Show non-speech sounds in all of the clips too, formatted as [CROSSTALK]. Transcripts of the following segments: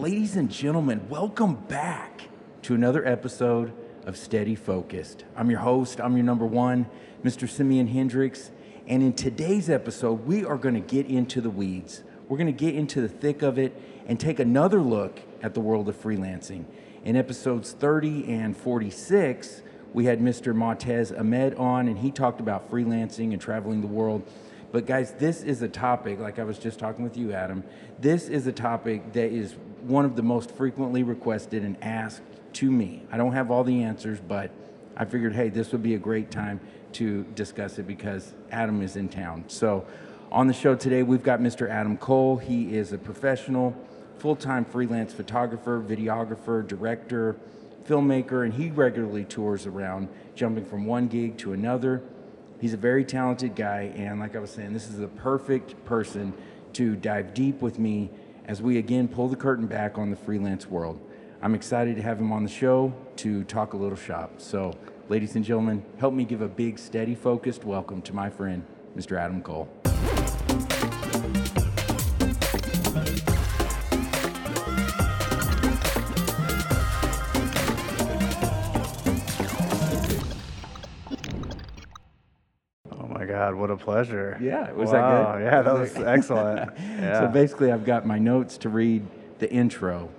Ladies and gentlemen, welcome back to another episode of Steady Focused. I'm your host, I'm your number one, Mr. Simeon Hendricks. And in today's episode, we are going to get into the weeds. We're going to get into the thick of it and take another look at the world of freelancing. In episodes 30 and 46, we had Mr. Montez Ahmed on, and he talked about freelancing and traveling the world. But guys, this is a topic, like I was just talking with you, Adam, this is a topic that is one of the most frequently requested and asked to me. I don't have all the answers, but I figured, hey, this would be a great time to discuss it because Adam is in town. So, on the show today, we've got Mr. Adam Cole. He is a professional, full time freelance photographer, videographer, director, filmmaker, and he regularly tours around, jumping from one gig to another. He's a very talented guy, and like I was saying, this is the perfect person to dive deep with me as we again pull the curtain back on the freelance world. I'm excited to have him on the show to talk a little shop. So, ladies and gentlemen, help me give a big, steady, focused welcome to my friend, Mr. Adam Cole. God, what a pleasure. Yeah, was wow, that good? Yeah, that was excellent. [LAUGHS] Yeah. So basically, I've got my notes to read the intro,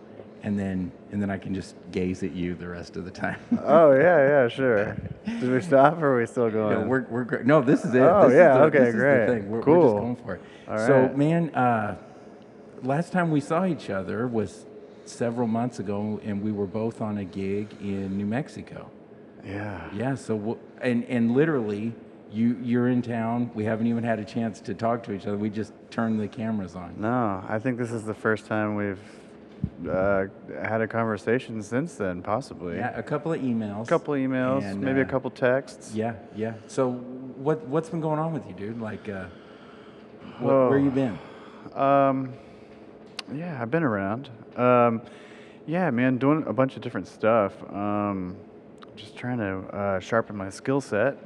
and then and then I can just gaze at you the rest of the time. oh yeah, yeah, [LAUGHS] sure. Did we stop or are we still going? Yeah, we're, we're great. No, this is it. Oh, This is yeah, the- okay, this is the great. thing. We're, we're Cool. just going for it. All So, man, uh, last time we saw each other was several months ago, and we were both on a gig in New Mexico. yeah. Yeah. So, w- and and literally, you you're in town. We haven't even had a chance to talk to each other. We just turned the cameras on. No, I think this is the first time we've uh, had a conversation since then, possibly. Yeah, a couple of emails. A couple of emails, And, maybe a uh, couple texts. Yeah, yeah. So, what what's been going on with you, dude? Like, uh, what, where you Oh. been? Um, yeah, I've been around. Um, yeah, man, doing a bunch of different stuff. Um, just trying to uh, sharpen my skill set.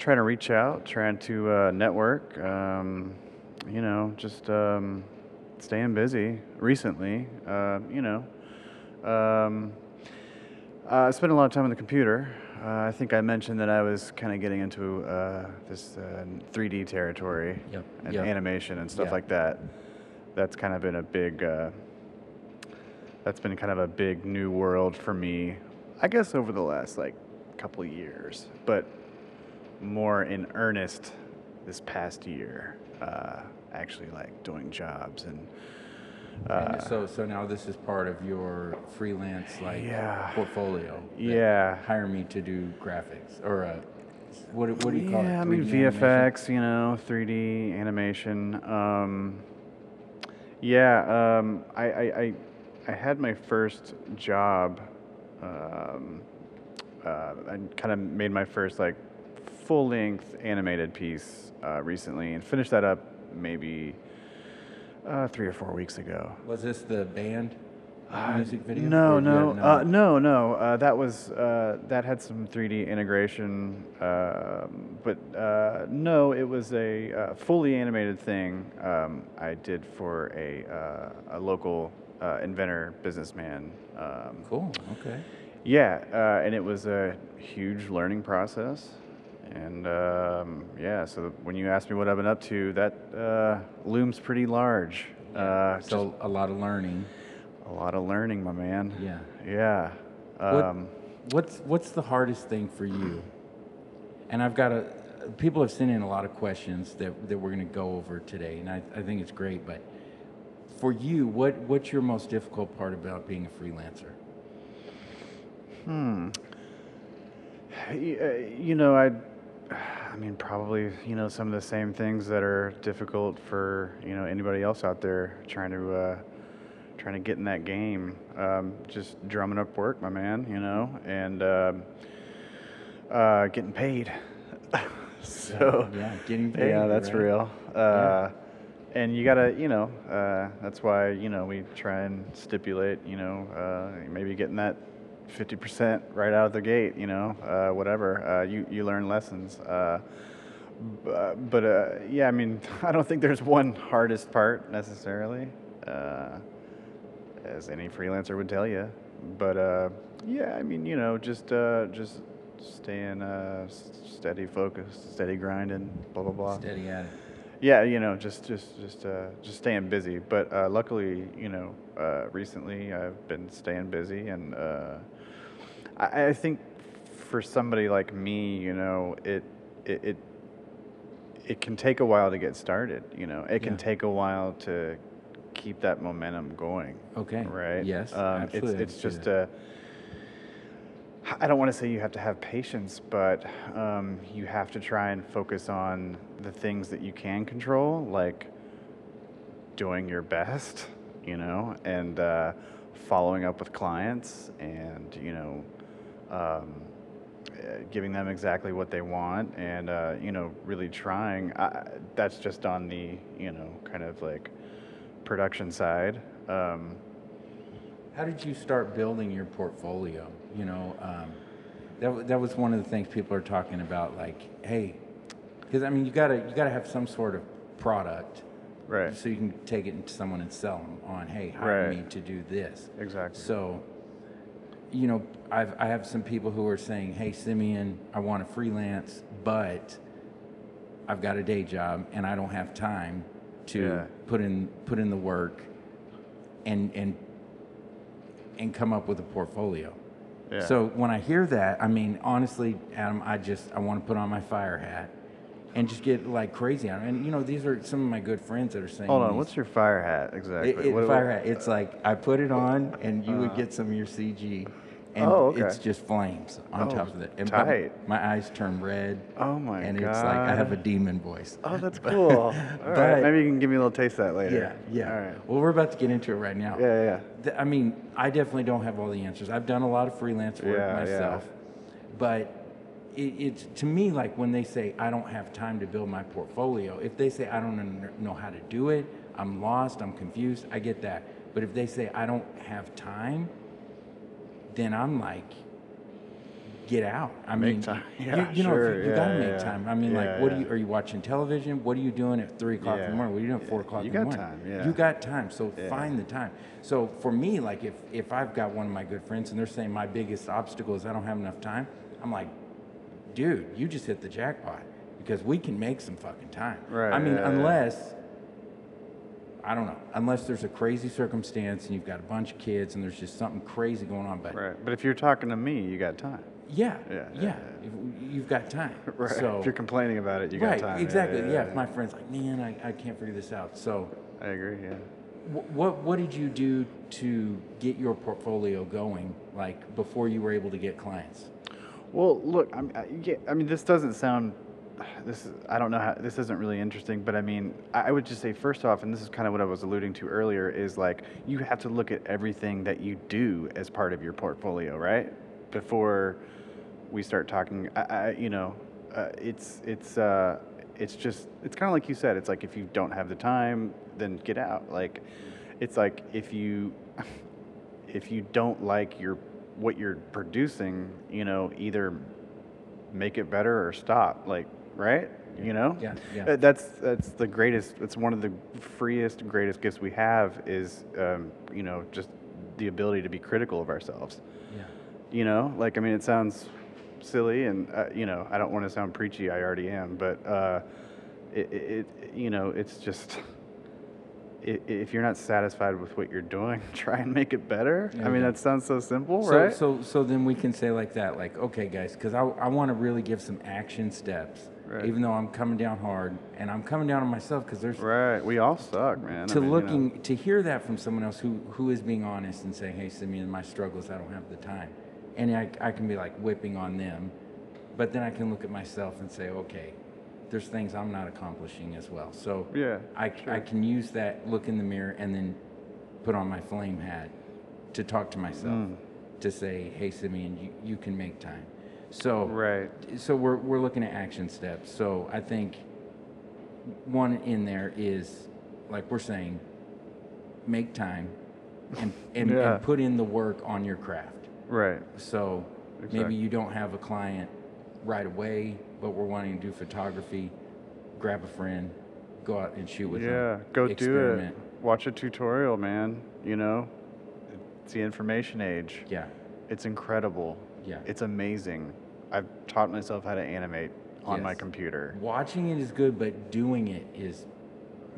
Trying to reach out, trying to uh, network. Um, you know, just um, staying busy. Recently, uh, you know, um, uh, I spent a lot of time on the computer. Uh, I think I mentioned that I was kind of getting into uh, this uh, 3D territory Yep, and yep. animation and stuff Yeah. like that. That's kind of been a big. Uh, that's been kind of a big new world for me. I guess over the last like couple years, but more in earnest this past year. Uh, actually, like doing jobs and. And Uh, so, so now this is part of your freelance like Yeah. portfolio. Yeah. Hire me to do graphics or uh, what? do- What do you call it? yeah, I mean 3D animation? VFX, you know, 3D animation. Um, yeah, um, I, I, I, I had my first job. Um, uh, I kind of made my first like full-length animated piece uh, recently, and finished that up maybe uh, three or four weeks ago. Was this the band music video? Uh, No, had no, uh, no, no. Uh, that was uh, that had some 3D integration, um, but uh, no, it was a uh, fully animated thing um, I did for a uh, a local uh, inventor businessman. Um, Cool. Okay. yeah, uh, and it was a huge learning process. And um, yeah, so when you ask me what I've been up to, that uh, looms pretty large. Uh, So a lot of learning. a lot of learning, my man. Yeah. Yeah. What- Um, What's what's the hardest thing for you? And I've got a people have sent in a lot of questions that, that we're going to go over today, and I, I think it's great. But for you, what what's your most difficult part about being a freelancer? y- uh, you know, I, I mean, probably you know some of the same things that are difficult for you know anybody else out there trying to uh, trying to get in that game. Um, just drumming up work, my man. You know, and um, uh, getting paid. [LAUGHS] so yeah, getting paid. yeah, that's right? real. Uh, And you gotta, you know, uh, that's why you know we try and stipulate, you know, uh, maybe getting that fifty percent right out of the gate, you know, uh, whatever. Uh, you you learn lessons. Uh, b- but uh, yeah, I mean, [LAUGHS] I don't think there's one hardest part necessarily. Uh, uh, as any freelancer would tell you. But uh, yeah, I mean, you know, just uh, just staying uh, steady, focused, steady grinding, blah blah blah. Steady at it. Yeah, you know, just just just uh, just staying busy. But uh, luckily, you know, uh, recently I've been staying busy, and uh, I, I think for somebody like me, you know, it it. it it can take a while to get started, you know. It can Yeah. take a while to keep that momentum going. Okay. Right. Yes, Um, absolutely, It's it's just a. I don't want to say you have to have patience, but um, you have to try and focus on the things that you can control, like doing your best, you know, and uh, following up with clients, and you know, um, uh, giving them exactly what they want, and uh, you know, really trying. I, that's just on the you know, kind of like production side. Um, How did you start building your portfolio? You know, um, that that was one of the things people are talking about. Like, hey, because I mean, you gotta you gotta have some sort of product, Right. So you can take it to someone and sell them on, hey, hire Right. me to do this. Exactly. So, you know, I've I have some people who are saying, hey, Simeon, I want to freelance, but I've got a day job and I don't have time to Yeah. put in put in the work and and and come up with a portfolio. Yeah. So when I hear that, I mean, honestly, Adam, I just I want to put on my fire hat and just get like crazy on it. And you know, these are some of my good friends that are saying. Hold on, these- what's your fire hat exactly? it, it, What- fire what- hat. It's like I put it on, and you would Uh. get some of your CG, and Oh, okay. it's just flames on Oh, top of it. And tight. My eyes turn red. Oh my god. And it's like I have a demon voice. Oh, that's [LAUGHS] cool. All [LAUGHS] right, But- maybe you can give me a little taste of that later. Yeah, yeah. All right. Well, we're about to get into it right now. Yeah, yeah, yeah. I mean, I definitely don't have all the answers. I've done a lot of freelance work Yeah, yeah. myself, but it, it's to me like when they say I don't have time to build my portfolio. If they say I don't know how to do it, I'm lost, I'm confused. I get that. But if they say I don't have time, then I'm like, get out. I Make mean, time. [LAUGHS] you- Yeah, you, know, sure. if you, you Yeah, gotta yeah. make time. I mean, like, what do you? Are you watching television? What are you doing at three o'clock in the morning? What are you doing at four o'clock you in the got morning? time, yeah. You got time, so find the time. So for me, like if if I've got one of my good friends and they're saying my biggest obstacle is I don't have enough time, I'm like, dude, you just hit the jackpot because we can make some fucking time. Right, I mean, yeah, yeah. unless I don't know, unless there's a crazy circumstance and you've got a bunch of kids and there's just something crazy going on. But Right. But if you're talking to me, you got time. yeah, Yeah, yeah, yeah, if- you've got time. [LAUGHS] Right. So if you're complaining about it, you got right, time. exactly. Yeah, if my friend's like, man, I, I can't figure this out. So. I agree. Yeah. Wh- What what did you do to get your portfolio going, like before you were able to get clients? Well, look, I'm, I, yeah, I mean, this doesn't sound. This is, I don't know how this isn't really interesting, but I mean, I I would just say first off, and this is kind of what I was alluding to earlier, is like you have to look at everything that you do as part of your portfolio, right? Before we start talking, I, I you know, uh, it's it's uh, it's just it's kind of like you said. It's like if you don't have the time, then get out. Like, it's like if you [LAUGHS] if you don't like your what you're producing, you know, either make it better or stop. Like, right? You know? Yeah, yeah. Uh, That's that's the greatest. It's one of the freest, greatest gifts we have is, um, you know, just the ability to be critical of ourselves. Yeah. You know, like I mean, it sounds silly, and uh, you know, I don't want to sound preachy. I already am, but uh, it, it, you know, it's just. [LAUGHS] i- If you're not satisfied with what you're doing, [LAUGHS] try and make it better. There I mean, that sounds so simple, So right? so so then we can say like that, like okay, guys, because I I want to really give some action steps, Right. even though I'm coming down hard and I'm coming down on myself because there's Right. We all suck, man. I to mean, you know. looking to hear that from someone else who who is being honest and saying, "Hey, Simeon, my struggles, I don't have the time," and I I can be like whipping on them, but then I can look at myself and say, "Okay, there's things I'm not accomplishing as well." So Yeah, I sure. I can use that look in the mirror and then put on my flame hat to talk to myself Mm. to say, "Hey, Simeon, you you can make time." So Right. so we're, we're looking at action steps. So I think one in there is, like we're saying, make time and, and, Yeah. and put in the work on your craft. Right. So maybe you don't have a client right away, but we're wanting to do photography. Grab a friend, go out and shoot with them. Yeah. Go do it. Watch a tutorial, man. You know, It's the information age. Yeah. It's incredible. Yeah. It's amazing. I've taught myself how to animate on my computer. Watching it is good, but doing it is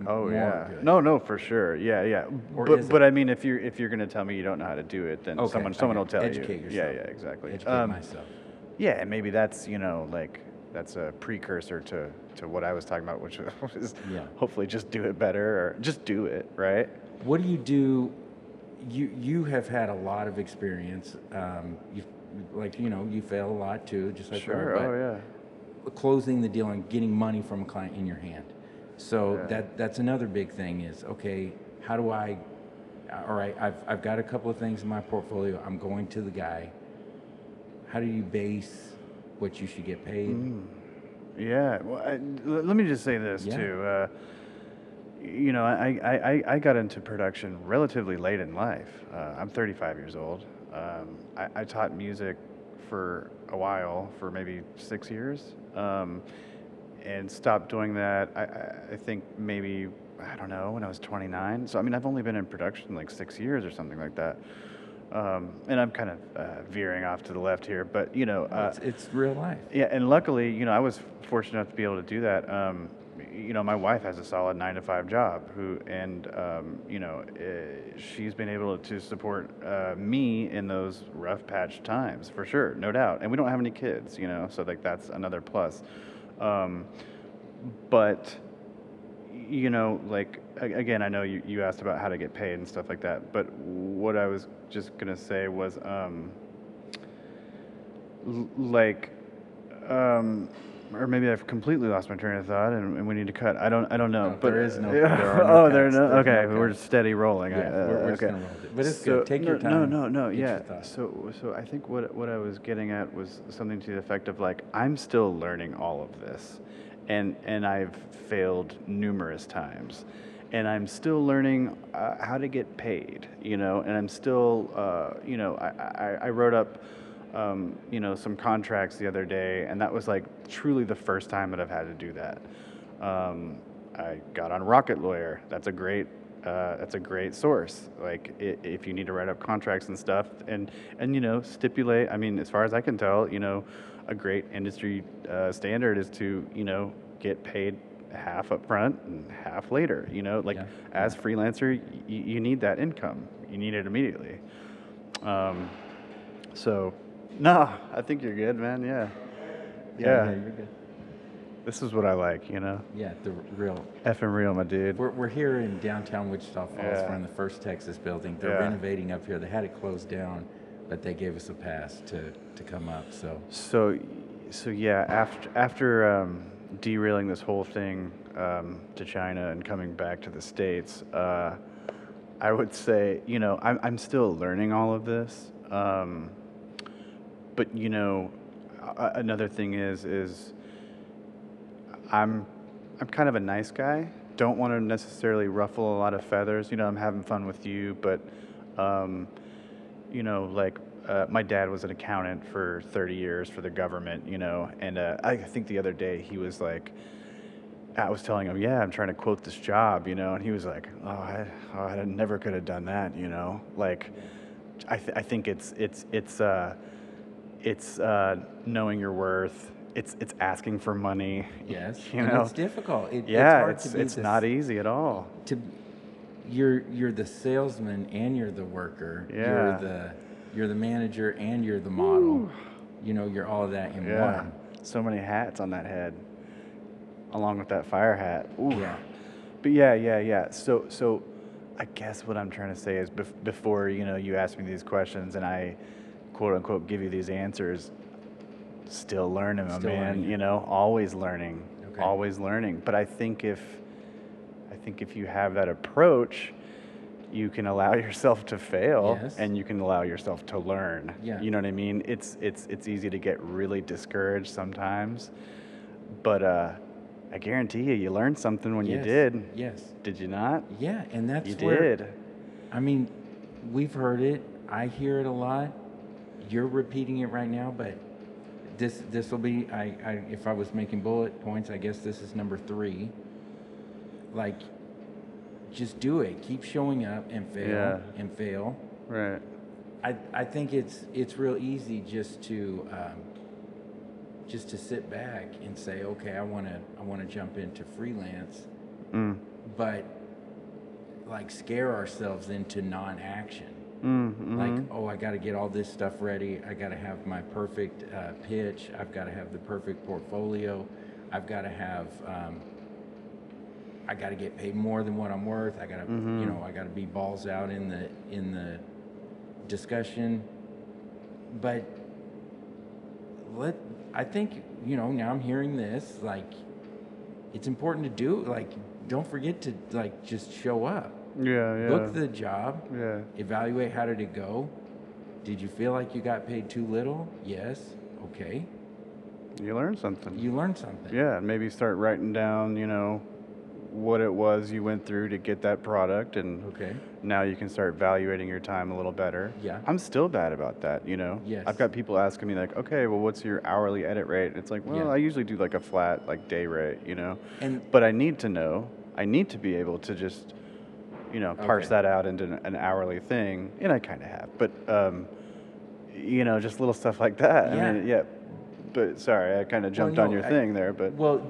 Oh more yeah. good. No, no, for sure. Yeah, yeah. Or but but? I mean, if you're if you're gonna tell me you don't know how to do it, then Okay, someone someone will tell Educate you. yourself. Yeah, yeah, exactly. Educate Um, myself. Yeah, and maybe that's you know like that's a precursor to to what I was talking about, which [LAUGHS] was Yeah. hopefully just do it better or just do it right. What do you do? You you have had a lot of experience. Um, you like you know you fail a lot too, just like Sure. but Oh yeah. closing the deal and getting money from a client in your hand. So Yeah. that that's another big thing is okay. How do I? All right, I've I've got a couple of things in my portfolio. I'm going to the guy. How do you base what you should get paid? Mm. Yeah. Well, I, l- let me just say this Yeah. too. Uh, you know, I, I, I, got into production relatively late in life. Uh, I'm 35 years old. Um, I, I taught music for a while, for maybe six years, um, and stopped doing that. I, I think maybe I don't know when I was 29. So I mean, I've only been in production like six years or something like that. Um, and I'm kind of uh, veering off to the left here, but you know, uh, it's, it's real life. yeah, and luckily, you know, I was fortunate enough to be able to do that. Um, you know, my wife has a solid nine to five job, who, and um, you know, uh, she's been able to support uh, me in those rough patch times for sure, no doubt. And we don't have any kids, you know, so like that's another plus. Um, but you know, like again, I know you, you asked about how to get paid and stuff like that, but what I was just gonna say was, um, like, um, or maybe I've completely lost my train of thought, and, and we need to cut. I don't, I don't know. No, but there is no- [LAUGHS] there are no oh, there are no. There's no Okay, we're steady rolling. Yeah, we're- uh, we're just okay. gonna roll with it. But it's So- good. Take your no, time. No, no, no. Yeah. So, so I think what what I was getting at was something to the effect of like I'm still learning all of this, and and I've failed numerous times, and I'm still learning uh, how to get paid. You know, and I'm still, uh, you know, I, I I wrote up. Um, you know, some contracts the other day, and that was like truly the first time that I've had to do that. Um, I got on Rocket Lawyer. That's a great uh, that's a great source. Like if you need to write up contracts and stuff, and and you know stipulate. I mean, as far as I can tell, you know, a great industry uh, standard is to you know get paid half up front and half later. You know, like Yeah. as freelancer, y- you need that income. You need it immediately. Um, so, no, I think you're good, man. Yeah. Yeah. you're good. This is what I like, you know. Yeah, the real. Effing real, my dude. We're, we're here in downtown Wichita Falls. Yeah. We're in the First Texas building. They're Yeah. renovating up here. They had it closed down, but they gave us a pass to, to come up. So So, so yeah, after after um, derailing this whole thing um, to China and coming back to the states, uh, I would say, you know, I'm I'm still learning all of this. Um, but you know, another thing is is I'm I'm kind of a nice guy. Don't want to necessarily ruffle a lot of feathers. You know, I'm having fun with you, but um, you know, like uh, my dad was an accountant for 30 years for the government. You know, and uh, I think the other day he was like. I was telling him, yeah, I'm trying to quote this job, you know, and he was like, oh, I, oh, I never could have done that, you know, like, I, th- I think it's it's it's uh, it's uh, knowing your worth. It's it's asking for money. yes, [LAUGHS] you and know. it's difficult. It, yeah, hard it's to be it's the not easy at all. To you're you're the salesman and you're the worker. Yeah. You're the you're the manager and you're the model. You know, you're all that in Yeah, one. so many hats on that head, along with that fire hat. Ooh. Yeah. But yeah, yeah, yeah. So, so, I guess what I'm trying to say is, bef- before you know, you ask me these questions and I, quote unquote, give you these answers. Still learning, my Still man. learning. You know, always learning, Okay. always learning. But I think if, think if you have that approach, you can allow [LAUGHS] yourself to fail, Yes. and you can allow yourself to learn. Yeah. You know what I mean? It's it's it's easy to get really discouraged sometimes, but uh, I guarantee you, you learned something when Yes. you did. Yes. Did you not? Yeah, and that's you where did. I mean, we've heard it. I hear it a lot. You're repeating it right now, but this this will be. I, I if I was making bullet points, I guess this is number three. Like, just do it. Keep showing up and fail Yeah. and fail. Right. I, I think it's it's real easy just to um, just to sit back and say, okay, I want to I want to jump into freelance, Mm. but like scare ourselves into non-action. Mm, mhm. Like, oh, I got to get all this stuff ready. I got to have my perfect uh, pitch. I've got to have the perfect portfolio. I've got to have. Um, I got to get paid more than what I'm worth. I got to, mm-hmm. you know, I got to be balls out in the in the discussion. But let I think you know now I'm hearing this like it's important to do like don't forget to like just show up. yeah, yeah. Book the job yeah. evaluate how did it go did you feel like you got paid too little yes okay You learn something. you learned something Yeah, maybe start writing down, you know, what it was you went through to get that product and okay now you can start evaluating your time a little better. Yeah. I'm still bad about that, you know. Yes. I've got people asking me like, "Okay, well what's your hourly edit rate?" And it's like, "Well, Yeah. I usually do like a flat like day rate, you know." and But I need to know. I need to be able to just you know, parse Okay. that out into an- an hourly thing, and I kind of have. But um you know, just little stuff like that. I mean, Yeah. yeah. But sorry, I kind of jumped on no, your I- thing there, but well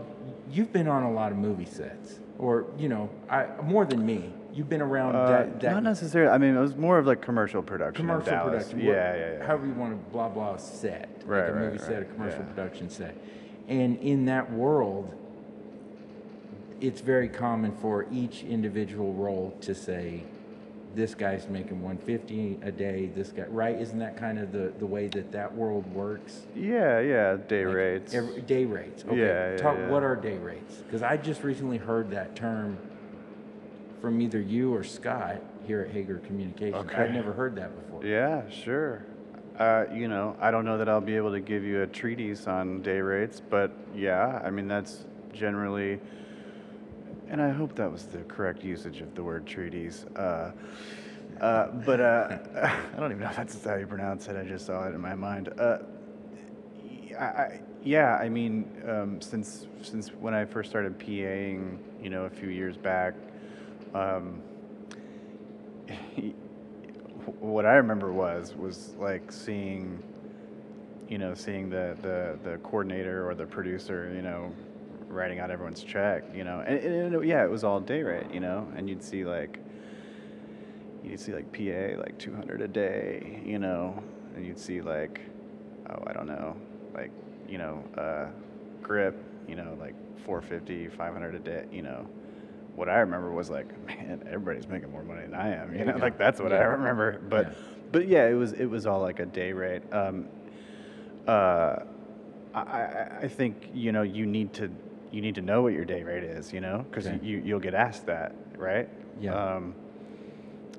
you've been on a lot of movie sets or you know I more than me you've been around Uh, that, that not necessarily. I mean, it was more of like commercial production. commercial production Yeah, yeah, yeah. however you want to blah blah set Right, like a right, movie set a commercial yeah. production set and in that world it's very common for each individual role to say this guy's making 150 a day this guy right isn't that kind of the the way that that world works yeah, yeah. Day Like, rates. every- day rates okay Yeah, yeah, talk yeah. what are day rates because i just recently heard that term from either you or scott here at hager communications i've never heard that before yeah, sure. Uh, you know, I don't know that I'll be able to give you a treatise on day rates, but yeah, I mean that's generally, and I hope that was the correct usage of the word treaties. Uh, uh, but uh, [LAUGHS] I don't even know if that's how you pronounce it. I just saw it in my mind. Uh, I, I, yeah, I mean, um, since since when I first started PAing, you know, a few years back, um, [LAUGHS] what I remember was was like seeing, you know, seeing the the the coordinator or the producer, you know, writing out everyone's check, you know, and, and it- yeah, it was all day rate, you know, and you'd see like. You'd see like PA like 200 a day, you know, and you'd see like, oh, I don't know, like, you know, uh, grip, you know, like 450, 500 a day, you know. What I remember was like, [LAUGHS] man, everybody's making more money than I am, you know, go. like that's what I remember. But, Yeah. but yeah, it was it was all like a day rate. Um, uh, I I think you know you need to you need to know what your day rate is, you know, because Okay. you you'll get asked that, right? Yeah. Um,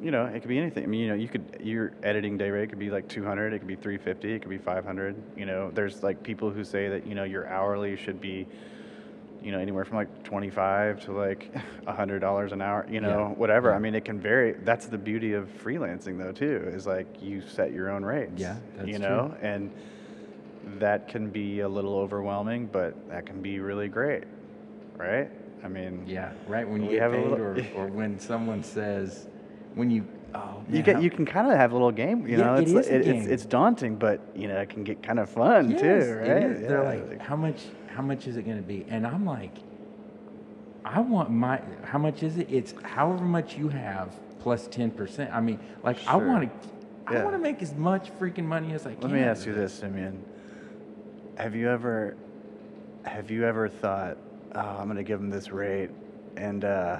you know, it could be anything. I mean, you know, you could your editing day rate could be like 200, it could be 350, it could be 500. You know, there's like people who say that you know your hourly should be, you know, anywhere from like 25 to like [LAUGHS] hundred dollars an hour. You know, Yeah. whatever. Yeah. I mean, it can vary. That's the beauty of freelancing, though, too, is like you set your own rates. Yeah, that's you true. know, and that can be a little overwhelming, but that can be really great, right? I mean, Yeah, right. When you get have a paid, little- or, or [LAUGHS] when someone says, when you, oh, You get you can kind of have a little game, you Yeah, know. it It's is like- a it- it's game. it's daunting, but you know it can get kind of fun Yes, too, right? is. They're like, how much? How much is it going to be? And I'm like, I want my. How much is it? It's however much you have plus ten percent. I mean, like I want to. I want to make as much freaking money as I can. Let me ask you this, Simeon. Have you ever have you ever thought, oh, I'm gonna give them this rate, and uh,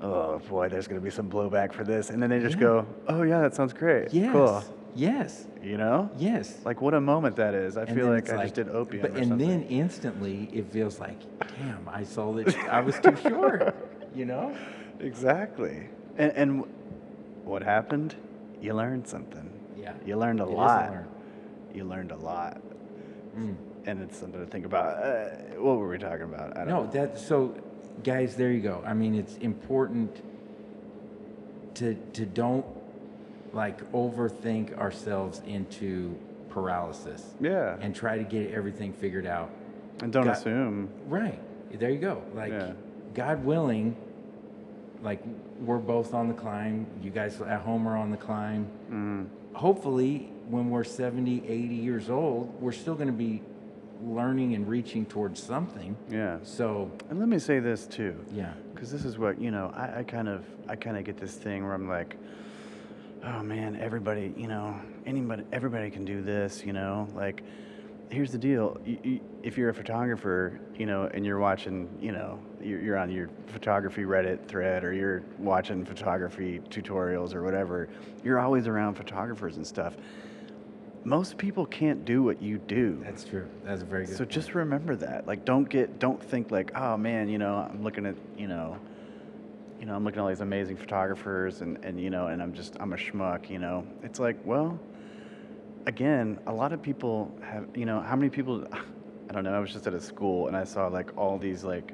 oh boy, there's gonna be some blowback for this, and then they just Yeah. go, oh yeah, that sounds great, Yes. cool, Yes. you know? Yes. Like what a moment that is. I And feel like I just did opium But, and something. then instantly it feels like, damn, I sold it. I was too short. [LAUGHS] You know? Exactly. And, and what happened? You learned something. Yeah. You learned a It lot. You learned a lot. Mm. And it's something to think about. Uh, what were we talking about? I don't No, know. that so, guys, there you go. I mean, it's important to to don't like overthink ourselves into paralysis Yeah. and try to get everything figured out. And don't got- assume. Right there, you go. Like Yeah. God willing, like we're both on the climb. You guys at home are on the climb. Mm. Hopefully, when we're 70, 80 years old, we're still going to be learning and reaching towards something. Yeah. So, And let me say this too. yeah. because this is what you know I, I kind of i kind of get this thing where i'm like oh man everybody you know anybody everybody can do this you know like here's the deal you, you, if you're a photographer you know and you're watching you know you're, you're on your photography reddit thread or you're watching photography tutorials or whatever you're always around photographers and stuff most people can't do what you do That's true. That's a very good. so point. just remember that. Like, don't get, don't think like, oh man, you know, I'm looking at, you know, you know, I'm looking at all these amazing photographers, and and you know, and I'm just, I'm a schmuck. You know, it's like, well, again, a lot of people have, you know, how many people? [SIGHS] I don't know. I was just at a school and I saw like all these like.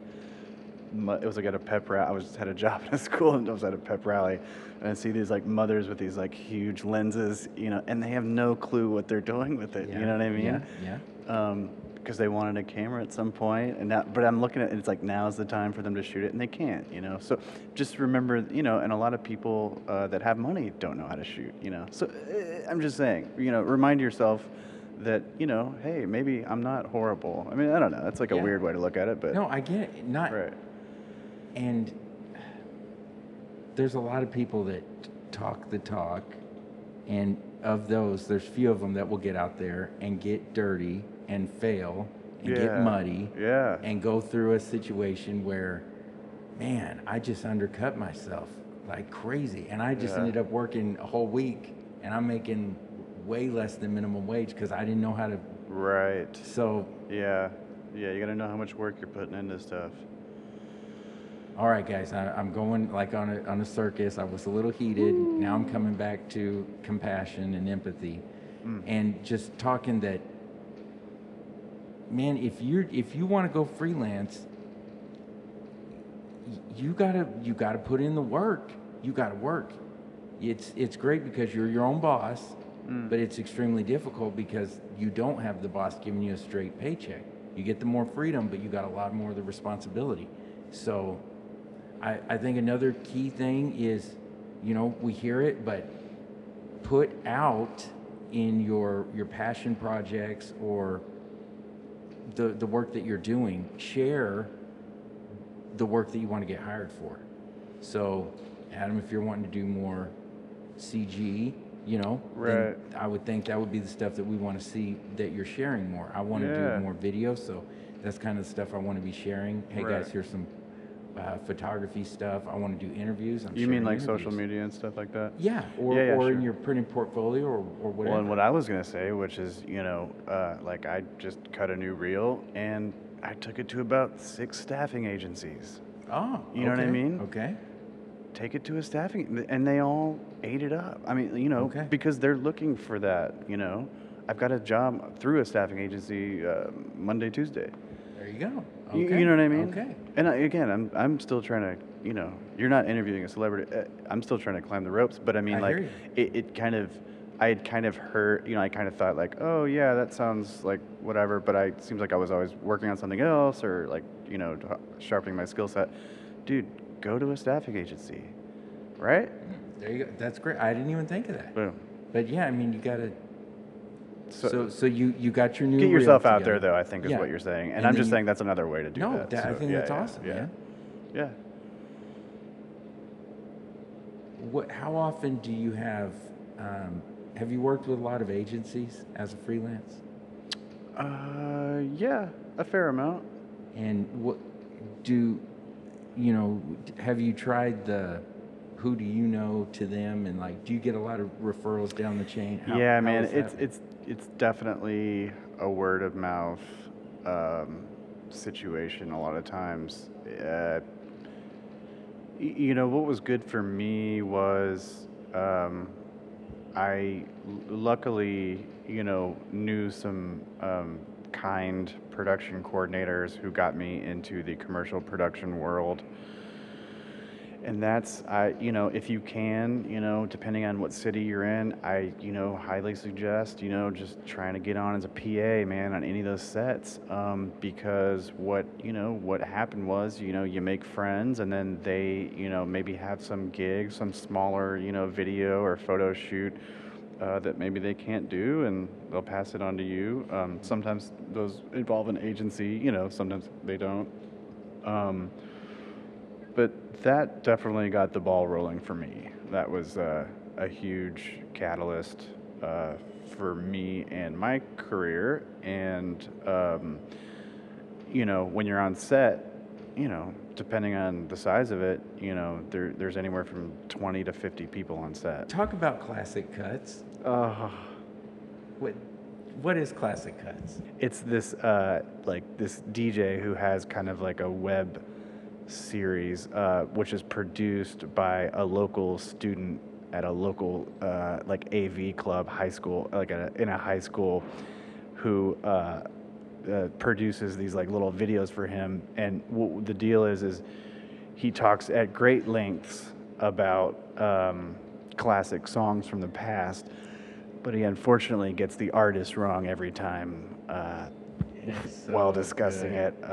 It was like at a pep rally. I was had a job [LAUGHS] at a school and I was at a pep rally, and I see these like mothers with these like huge lenses, you know, and they have no clue what they're doing with it. Yeah, You know what I mean? Yeah. Yeah. um, because they wanted a camera at some point, and now, but I'm looking at it, and it's like now's the time for them to shoot it, and they can't, you know. So just remember, you know, and a lot of people uh, that have money don't know how to shoot, you know. So uh, I'm just saying, you know, remind yourself that, you know, hey, maybe I'm not horrible. I mean, I don't know. That's like a weird way to look at it, but No, I get it. Not right, and there's a lot of people that talk the talk and of those there's few of them that will get out there and get dirty and fail and Yeah. get muddy yeah, and go through a situation where man i just undercut myself like crazy and i just Yeah. ended up working a whole week and i'm making way less than minimum wage because i didn't know how to right, so yeah, yeah. You gotta know how much work you're putting into stuff. All right, guys, I, I'm going like on a, on a circus. I was a little heated. Now I'm coming back to compassion and empathy, Mm. and just talking that. Man, if you if you want to go freelance, you gotta you gotta put in the work. You gotta work. It's it's great because you're your own boss, Mm. but it's extremely difficult because you don't have the boss giving you a straight paycheck. You get the more freedom, but you got a lot more of the responsibility. So I, I think another key thing is, you know, we hear it, but put out in your your passion projects or the the work that you're doing, share the work that you want to get hired for. So, Adam, if you're wanting to do more CG, you know, Right. I would think that would be the stuff that we want to see that you're sharing more. I want to Yeah. do more video, so that's kind of the stuff I want to be sharing. Hey Right. guys, here's some uh, photography stuff. I want to do interviews. I'm You mean like social media and stuff like that? Yeah, or, Yeah, yeah, or in your printed portfolio or, or whatever. Well, and what I was gonna say, which is, you know, uh, like I just cut a new reel and I took it to about six staffing agencies. oh, You know what I mean? Okay. Take it to a staffing, and they all ate it up. I mean, you know, Okay. because they're looking for that. You know, I've got a job through a staffing agency uh, Monday, Tuesday. There you go. You, Okay. you know what I mean? Okay. And I, again, I'm I'm still trying to, you know, you're not interviewing a celebrity. Uh, I'm still trying to climb the ropes. But I mean, I like, it, it kind of, I had kind of heard, you know, I kind of thought like, oh yeah, that sounds like whatever. But I it seems like I was always working on something else or like, you know, sharpening my skill set. Dude, go to a staffing agency, right? There you go. That's great. I didn't even think of that. Boom. But yeah, I mean, you got to. So, So, so you you got your new. get yourself out there, though. I think is Yeah. what you're saying, and, And I'm just you- saying that's another way to do No, that. that, I think yeah, that's yeah, awesome, yeah. man. Yeah. What? How often do you have? Um, have you worked with a lot of agencies as a freelance? Uh, yeah, a fair amount. And what do you know? Have you tried the who do you know to them and like do you get a lot of referrals down the chain? How- yeah, man, it's it's it's definitely a word of mouth um, situation. A lot of times, uh, you know, what was good for me was um, I luckily, you know, knew some um, kind production coordinators who got me into the commercial production world. And that's I you know if you can you know depending on what city you're in I you know highly suggest you know just trying to get on as a PA man on any of those sets um, because what you know what happened was you know you make friends and then they you know maybe have some gig some smaller you know video or photo shoot uh, that maybe they can't do and they'll pass it on to you. Um, sometimes those involve an agency you know sometimes they don't. Um, but that definitely got the ball rolling for me. That was uh, a huge catalyst uh, for me and my career. And, um, you know, when you're on set, you know, depending on the size of it, you know, there, there's anywhere from 20 to 50 people on set. Talk about classic cuts. Uh, What, what is classic cuts? it's this uh, like this DJ who has kind of like a web series, uh, which is produced by a local student at a local uh, like AV club, high school, like a, in a high school, who uh, uh, produces these like little videos for him. And w- the deal is, is he talks at great lengths about um, classic songs from the past, but he unfortunately gets the artist wrong every time uh, It's while discussing good. it.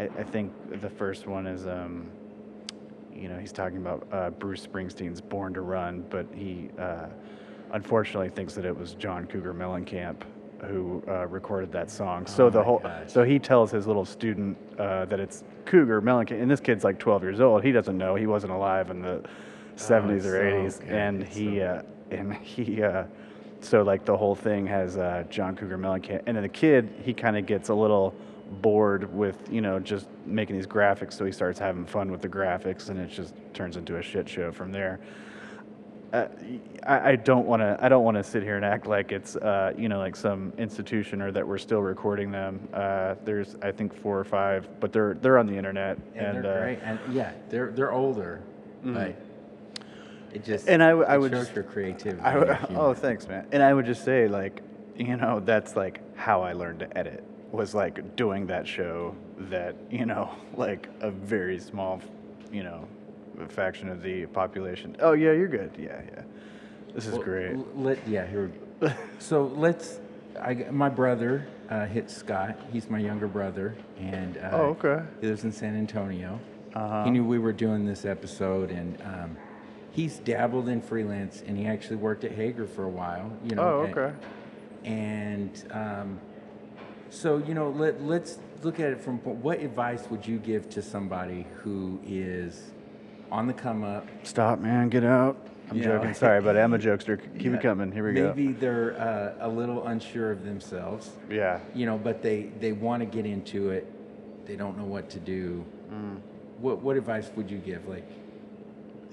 I, I think the first one is, um, you know, he's talking about uh, Bruce Springsteen's "Born to Run," but he uh, unfortunately thinks that it was John Cougar Mellencamp who uh, recorded that song. So Oh the whole, gosh. so he tells his little student uh, that it's Cougar Mellencamp, and this kid's like 12 years old. He doesn't know. He wasn't alive in the 70s it's or so 80s, good. and he so uh, and [LAUGHS] he. Uh, so like the whole thing has uh, John Cougar Mellencamp, and then the kid he kind of gets a little bored with you know just making these graphics, so he starts having fun with the graphics, and it just turns into a shit show from there. Uh, I, I don't want to. I don't want to sit here and act like it's uh, you know like some institution or that we're still recording them. Uh, there's I think four or five, but they're they're on the internet And, they're uh, great. And yeah, they're they're older, but it just And i, it would just- your creativity. I and would, [LAUGHS] oh, thanks, man. And I would just say, like, you know, that's like how I learned to edit was like doing that show that, you know, [LAUGHS] like a very small, you know, faction of the population. Oh, yeah, you're good. Yeah, yeah. This is Well, great. Let, yeah, here. [LAUGHS] so let's. I, my brother uh, hit Scott. He's my younger brother, and uh, Oh, okay. He lives in San Antonio. Uh-huh. He knew we were doing this episode, and um, he's dabbled in freelance, and he actually worked at Hager for a while. You know. Oh, and- okay. And um, so, you know, let, let's look at it from what advice would you give to somebody who is on the come up? Stop, man. Get out. I'm Yeah. joking. Sorry, but I'm a [LAUGHS] jokester. Keep Yeah, it coming. Here we go. Maybe they're uh, a little unsure of themselves. Yeah. you know, but they, they want to get into it. They don't know what to do. What, what advice would you give? Like,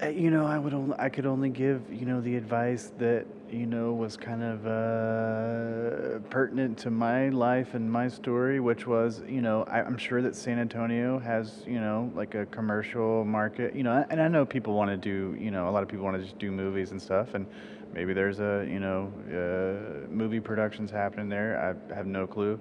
Uh, You know, I would only, I could only give you know the advice that you know was kind of uh, pertinent to my life and my story, which was you know I, I'm sure that San Antonio has you know like a commercial market, you know, and I know people want to do you know a lot of people want to just do movies and stuff, and maybe there's a you know uh, movie productions happening there. I have no clue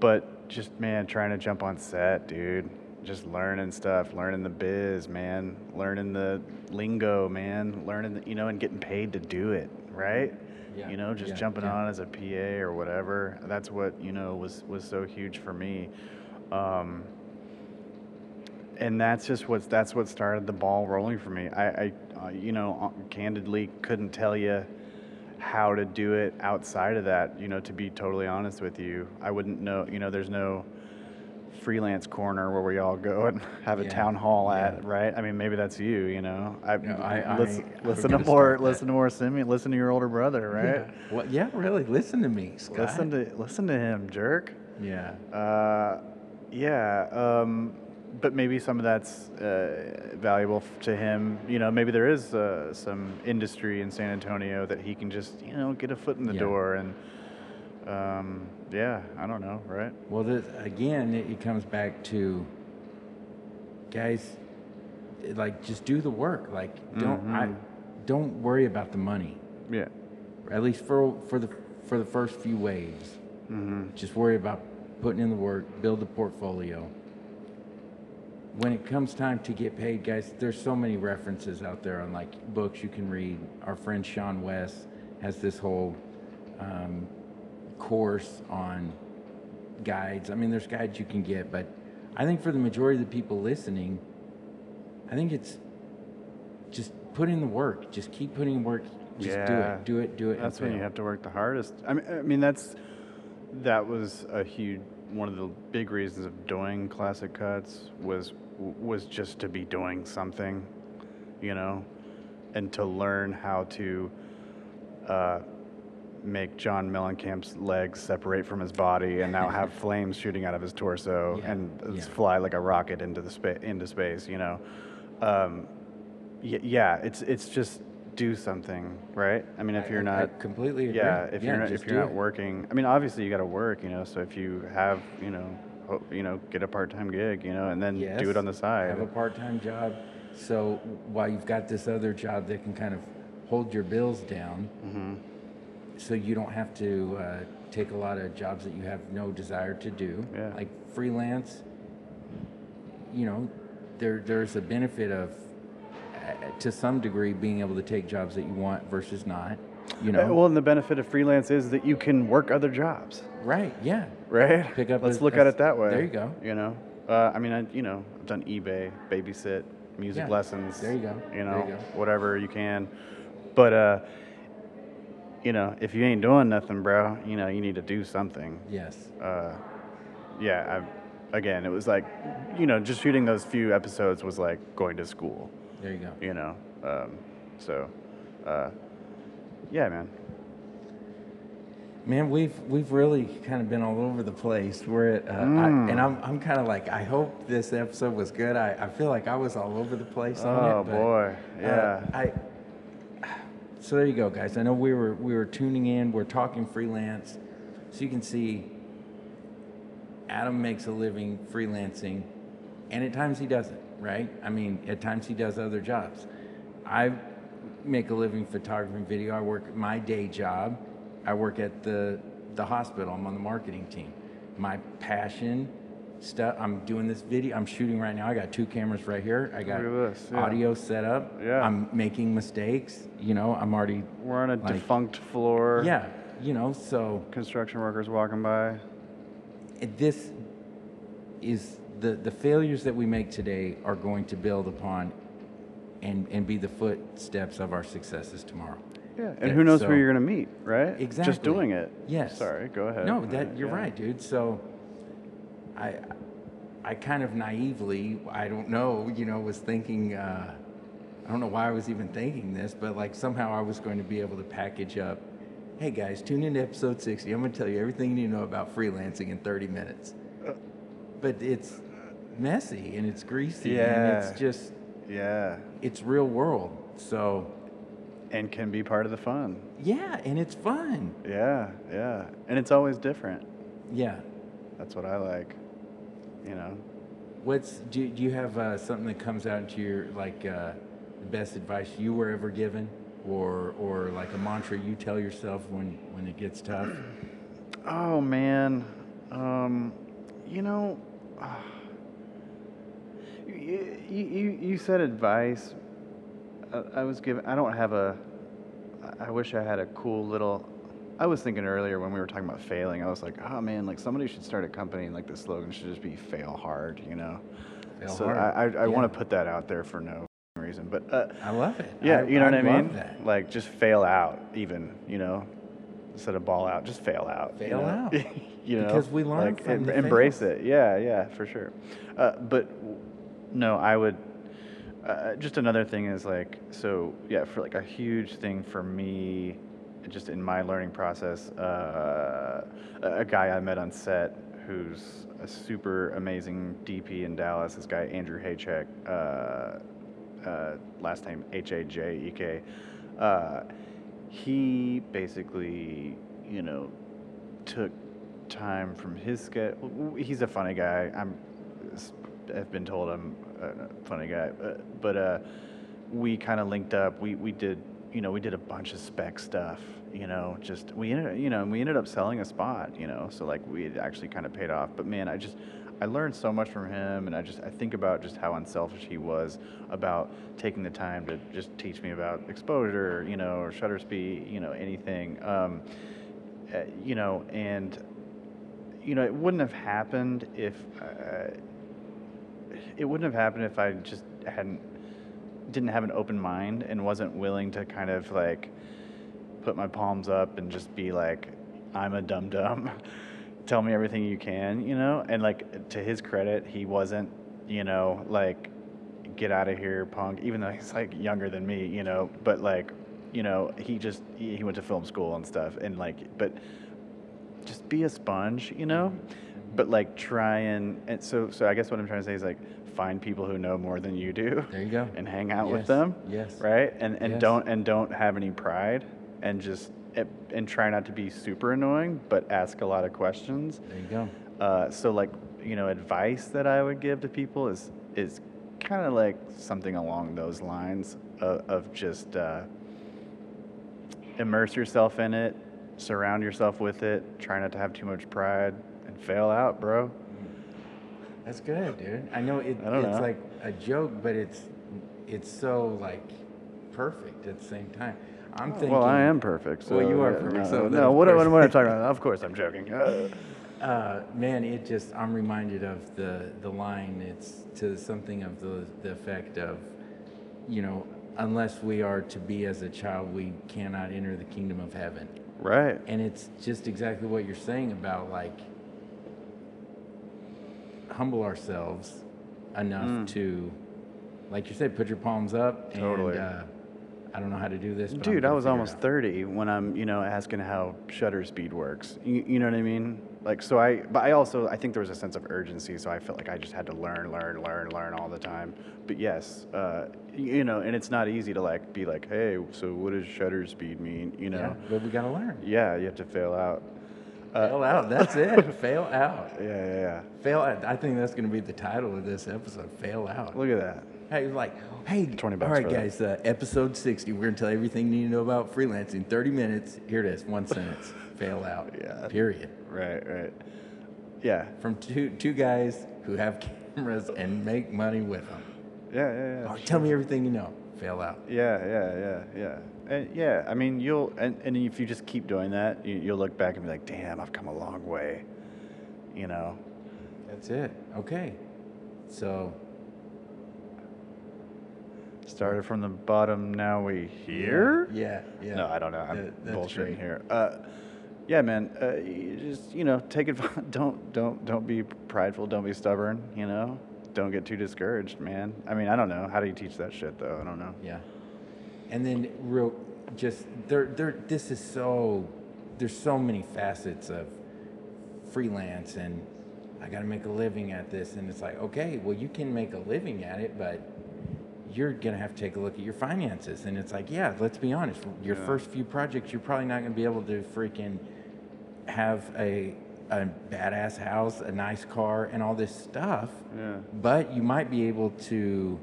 but just man trying to jump on set dude just learning stuff learning the biz man learning the lingo man learning the, you know and getting paid to do it right? Yeah, you know just yeah, jumping yeah. on as a pa or whatever. That's what you know was was so huge for me. Um, and that's just what's that's what started the ball rolling for me. I, I uh, you know uh, candidly couldn't tell you how to do it outside of that you know to be totally honest with you. I wouldn't know you know there's no freelance corner where we all go and [LAUGHS] have a Yeah, town hall at right i mean maybe that's you you know i, No, I- I- listen, I listen to more listen to more Simeon listen to your older brother right yeah, well, yeah, really. Listen to me, Scott. listen to listen to him jerk Yeah. uh, yeah, um, but maybe some of that's uh, valuable to him. You know, maybe there is uh, some industry in San Antonio that he can just, you know, get a foot in the Yeah. door and, um, yeah, I don't know, right? Well, this, again, it, it comes back to guys, like just do the work. Like don't I Mhm. don't worry about the money. Yeah. At least for for the for the first few waves. Mm-hmm. Just worry about putting in the work, build the portfolio. when it comes time to get paid, guys, there's so many references out there on like books you can read. Our friend Sean West has this whole um, course on guides. I mean, there's guides you can get, but I think for the majority of the people listening, I think it's just put in the work. Just keep putting in work. Just do it. Do it. Do it. That's when you have to work the hardest. I mean, I mean that's that was a huge one of the big reasons of doing classic cuts was was just to be doing something, you know, and to learn how to uh, make John Mellencamp's legs separate from his body and now have [LAUGHS] flames shooting out of his torso Yeah, and yeah. fly like a rocket into the spa- into space, you know. Um, y- yeah, it's it's just do something, right? I mean, if you're I- I not completely agree. yeah, if Yeah, you're not, if you're not it. working, I mean, obviously you got to work, you know. So if you have, you know, ho- you know, get a part-time gig, you know, and then do it on the side. Have a part-time job. So while you've got this other job that can kind of hold your bills down, Mm-hmm. So you don't have to uh, take a lot of jobs that you have no desire to do. Yeah. Like freelance, you know, there there's a benefit of, uh, to some degree, being able to take jobs that you want versus not. You know. Uh, well, and the benefit of freelance is that you can work other jobs, right. Yeah. right? Pick up Let's a- look a- at it that way. there you go. You know, uh, I mean, I, you know, I've done eBay, babysit, music Yeah, lessons. there you go, You know, you whatever you can, but uh, you know, if you ain't doing nothing, bro, you know, you need to do something. Yes. uh, yeah, I, again, it was like, you know, just shooting those few episodes was like going to school, There you go. you know. Um, so, uh, yeah, man. Man, we've we've really kind of been all over the place. We're at, uh, I, Mm. and I'm I'm kind of like I hope this episode was good. I, I feel like I was all over the place on Oh it. but, boy, yeah. uh, I. So there you go, guys. I know we were we were tuning in. We're talking freelance, so you can see. Adam makes a living freelancing, and at times he doesn't. Right? I mean, at times he does other jobs. I make a living photography and video. I work my day job. I work at the the hospital. I'm on the marketing team. My passion stuff. I'm doing this video. I'm shooting right now. I got two cameras right here. I got this, yeah. audio set up. Yeah. I'm making mistakes. You know, I'm already. We're on a like- defunct floor. Yeah. You know, so Construction workers walking by. this is the the failures that we make today are going to build upon and and be the footsteps of our successes tomorrow. Yeah, and who knows so- who you're gonna meet, right? Exactly. Just doing it. Yes. Sorry, go ahead. No, that you're yeah. right, dude. So I I kind of naively, I don't know, you know, was thinking uh, I don't know why I was even thinking this, but like somehow I was going to be able to package up Hey guys, tune in to episode 60. I'm going to tell you everything you need to know about freelancing in 30 minutes. But it's messy and it's greasy and it's just Yeah, it's real world. So, and can be part of the fun. yeah, and it's fun. Yeah, yeah, and it's always different. Yeah. That's what I like. You know. What's do, do you have uh, something that comes out into your like uh, the best advice you were ever given, or or like a mantra you tell yourself when when it gets tough? [CLEARS THROAT] Oh man, um, you know, you, you, you said advice. I, I was given. I don't have a. I wish I had a cool little. I was thinking earlier when we were talking about failing. I was like, oh man, like somebody should start a company and like the slogan should just be "fail hard," you know. Fail so hard. I I, I want to put that out there for no reason, but uh, I love it. yeah, I- you know what I love mean? That. Like just fail out, even you know, instead of ball out, just fail out. you Fail know? out. [LAUGHS] you know, Because we learn like, from em- embrace fails. it. Yeah, yeah, for sure. Uh, but no, I would. Uh, just another thing is like so yeah for like a huge thing for me just in my learning process uh, a a guy i met on set who's a super amazing dp in dallas this guy andrew Hajek uh, uh, last name h-a-j-e-k uh, he basically you know took time from his schedule he's a funny guy i'm I've been told I'm a funny guy, but, but uh, we kind of linked up. We we did you know we did a bunch of spec stuff. You know, just we ended you know and we ended up selling a spot. You know, so like we actually kind of paid off. But man, I just I learned so much from him, and I just I think about just how unselfish he was about taking the time to just teach me about exposure, you know, or shutter speed, you know, anything, um, uh, you know, and you know, it wouldn't have happened if uh, it wouldn't have happened if I just hadn't didn't have an open mind and wasn't willing to kind of like put my palms up and just be like, I'm a dum dum. [LAUGHS] Tell me everything you can, you know? And like to his credit, he wasn't, you know, like get out of here, punk, even though he's like younger than me, you know, but like, you know, he just he he went to film school and stuff and like but just be a sponge, you know? Mm-hmm. But like try and, and so so I guess what I'm trying to say is like find people who know more than you do. There you go. And hang out Yes, with them. yes. Right? And and Yes. don't and don't have any pride and just and- and try not to be super annoying, but ask a lot of questions. There you go. Uh, so like you know, advice that I would give to people is is kind of like something along those lines of, of just uh, immerse yourself in it, surround yourself with it, try not to have too much pride, and fail out, bro. That's good, dude. I know it, I it's know. like a joke, but it's it's so like perfect at the same time. I'm thinking. well, I am perfect. So Well, you are yeah, perfect, No, so no what, what, course- what am I talking about? Of course, I'm joking. [LAUGHS] Uh, Uh, man, it just I'm reminded of the the line. It's to something of the the effect of, you know, unless we are to be as a child, we cannot enter the kingdom of heaven. right. And it's just exactly what you're saying about like humble ourselves enough Mm. to, like you said, put your palms up. Totally. And, uh, I don't know how to do this, Dude, I was almost out. 30 when I'm, you know, asking how shutter speed works. You, you know what I mean? Like, so I, but I also, I think there was a sense of urgency, so I felt like I just had to learn, learn, learn, learn all the time. But yes, uh, you know, and it's not easy to like be like, hey, so what does shutter speed mean? You Yeah, know? but we gotta learn. Yeah, you have to fail out. Uh, Fail out. That's it. [LAUGHS] Fail out. Yeah, yeah, yeah. Fail out. I think that's going to be the title of this episode. Fail out. Look at that. Hey, like, hey, 20 All bucks right, for that. guys. Uh, episode sixty. We're gonna tell you everything you need to know about freelancing. Thirty minutes. Here it is. One [LAUGHS] sentence. Fail out. Yeah. Period. Right, right. Yeah, From two two guys who have cameras and make money with them. yeah, yeah, yeah. Oh, tell me everything you know. Fail out. Yeah, yeah, yeah, yeah. And yeah, I mean, you'll and, and if you just keep doing that, you, you'll look back and be like, "Damn, I've come a long way." You know. That's it. Okay. So Started from the bottom, now we here. Yeah. Yeah. No, I don't know. I'm That- bullshitting great. here. Uh, yeah, man. Uh, you just you know, take it. [LAUGHS] Don't don't don't be prideful. Don't be stubborn. You know. Don't get too discouraged, man. I mean, I don't know. How do you teach that shit though? I don't know. Yeah. And then real just there there this is so there's so many facets of freelance and I got to make a living at this and it's like okay, well you can make a living at it but you're going to have to take a look at your finances and it's like yeah, let's be honest. Your Yeah. first few projects you're probably not going to be able to freaking have a a badass house, a nice car and all this stuff Yeah. but you might be able to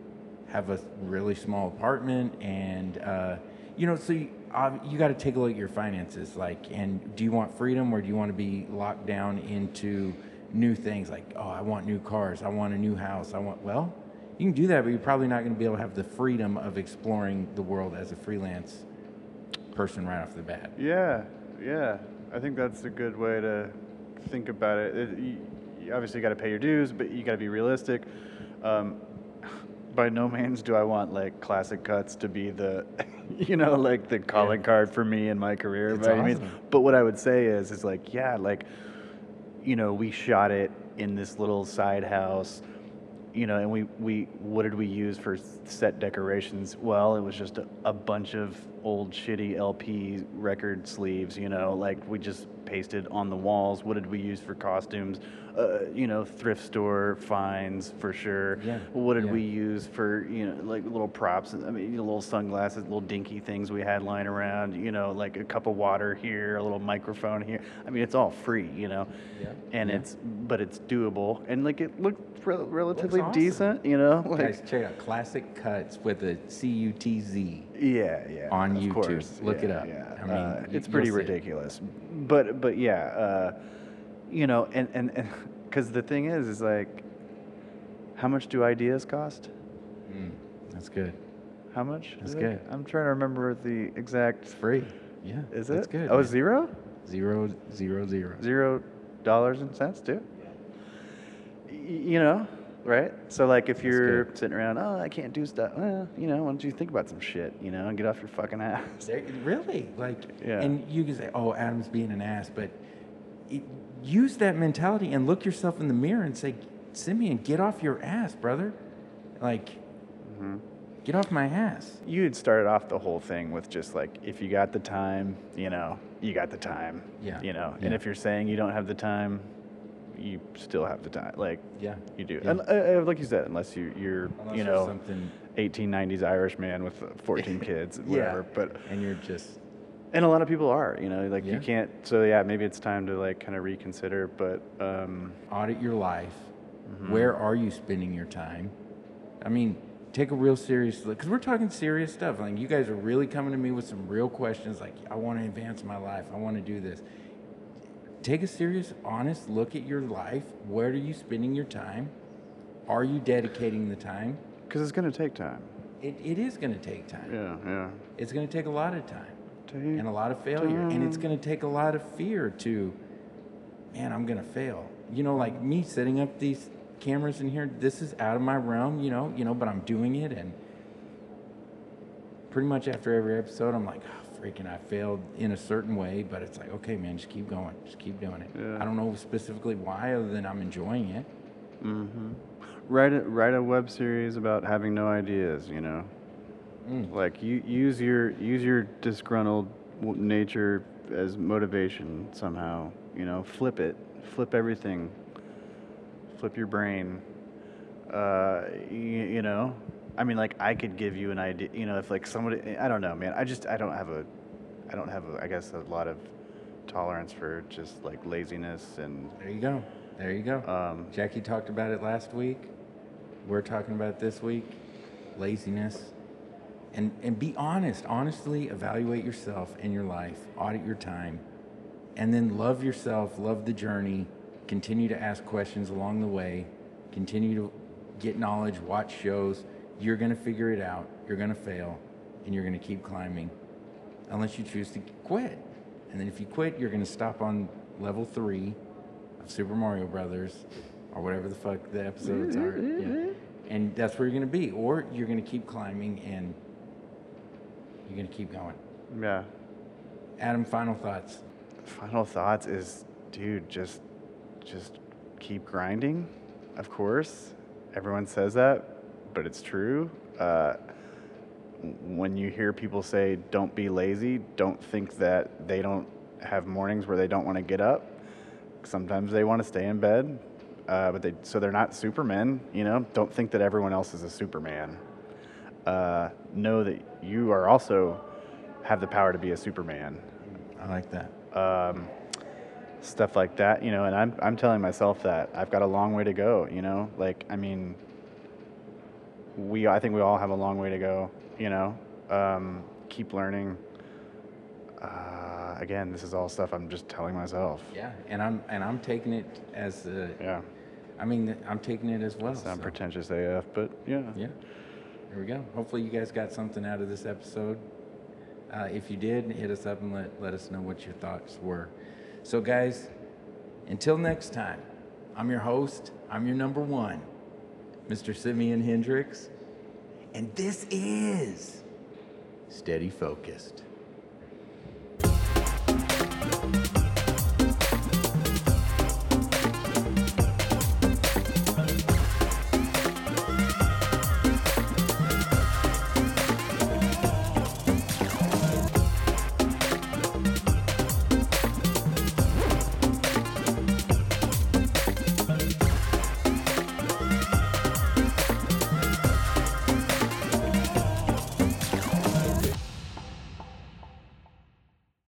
have a really small apartment and uh, you know so you, uh, you got to take a look at your finances like and do you want freedom or do you want to be locked down into new things like oh i want new cars i want a new house i want well you can do that but you're probably not going to be able to have the freedom of exploring the world as a freelance person right off the bat Yeah, yeah. I think that's a good way to think about it. it you, you obviously got to pay your dues, but you got to be realistic. Um, by no means do I want like Classic Cutz to be the, [LAUGHS] you know, like the calling card for me in my career. It's by any means. But what I would say is, is like, yeah, like, you know, we shot it in this little side house you know, and we, we what did we use for set decorations? Well, it was just a, a bunch of old shitty LP record sleeves, you know, like we just pasted on the walls. What did we use for costumes? Uh, you know, thrift store finds for sure. Yeah, What did yeah. we use for, you know, like little props? I mean, you know, little sunglasses, little dinky things we had lying around, you know, like a cup of water here, a little microphone here. I mean, it's all free, you know. Yeah, And yeah. it's but it's doable and like it looked rel- relatively awesome. decent, you know. Like guys check out Classic Cutz with a c-u-t-z yeah, yeah. on YouTube. course. Look it up. Yeah. I mean, Uh, it's pretty you'll it. ridiculous. But but yeah, uh, you know, and and, and [LAUGHS] because the thing is, is like, how much do ideas cost? Mm, that's good. How much? That's is it? good. I'm trying to remember the exact. It's free. Yeah. Is it? that's it? good. Oh, man. zero? Zero, zero, zero. Zero dollars and cents too. Y- You know, right? So like, if you're sitting around, oh, I can't do stuff. Well, you know, why don't you think about some shit? You know, and get off your fucking ass. There- really? Like, Yeah. and you can say, oh, Adam's being an ass, but it, use that mentality and look yourself in the mirror and say, Simeon, get off your ass, brother. Like, Mm-hmm. get off my ass. You had started off the whole thing with just like, if you got the time, you know, you got the time. Yeah, You know, yeah. and if you're saying you don't have the time, you still have the time. Like, Yeah. you do. Yeah. And, uh, uh, like you said, unless you, you're, Unless you know, something, 1890s Irish man with uh, 14 [LAUGHS] kids, Yeah. whatever. But and you're just, and a lot of people are, you know, like Yeah. you can't. So yeah, maybe it's time to like kind of reconsider. But um, audit your life. Mm-hmm. Where are you spending your time? I mean, take a real serious look because we're talking serious stuff. Like you guys are really coming to me with some real questions. Like I want to advance my life. I want to do this. Take a serious, honest look at your life. Where are you spending your time? Are you dedicating the time? because it's gonna take time. It, it is going to take time. Yeah, yeah. It's going to take a lot of time Take and a lot of failure. And it's going to take a lot of fear to, man, I'm going to fail. You know, like me setting up these cameras in here, this is out of my realm, you know, you know, but I'm doing it. And pretty much after every episode, I'm like, oh, freaking, I failed in a certain way, but it's like, okay, man, just keep going. Just keep doing it. Yeah. I don't know specifically why, other than I'm enjoying it. Mm-hmm. Write a, write a web series about having no ideas. You know, Mm. like you use your use your disgruntled nature as motivation somehow. You know, flip it, flip everything, flip your brain. Uh, you, you know, I mean, like I could give you an idea. You know, if like somebody, I don't know, man. I just I don't have a, I don't have a, I guess a lot of tolerance for just like laziness and There you go. There you go. um, Jackie talked about it last week. We're talking about it this week. Laziness. And and be honest. Honestly evaluate yourself and your life. Audit your time. And then love yourself, love the journey. Continue to ask questions along the way. Continue to get knowledge, watch shows. You're going to figure it out. You're going to fail and you're going to keep climbing unless you choose to quit. And then if you quit, you're going to stop on level 3 of Super Mario Brothers or whatever the fuck the episodes are. Mm-hmm, yeah. Mm-hmm. And that's where you're going to be. Or you're going to keep climbing and you're going to keep going. yeah. Adam, final thoughts. Final thoughts is, dude, just, just keep grinding. Of course, everyone says that, but it's true. Uh, when you hear people say, "Don't be lazy," don't think that they don't have mornings where they don't want to get up. Sometimes they want to stay in bed, uh, but they so they're not Supermen. You know, don't think that everyone else is a Superman. Uh, know that you are also have the power to be a Superman I like that. um, stuff like that, you know. And I'm I'm telling myself that I've got a long way to go, you know. Like I mean, we I think we all have a long way to go, you know. Um, keep learning. Uh, again, this is all stuff I'm just telling myself. Yeah, and I'm and I'm taking it as a, Yeah, I mean I'm taking it as well. sound so. pretentious AF, but yeah. Yeah. There we go. Hopefully you guys got something out of this episode. Uh, if you did, hit us up and let, let us know what your thoughts were. So, guys, until next time, I'm your host. I'm your number one, Mr. Simeon Hendricks. And this is Steady Focused.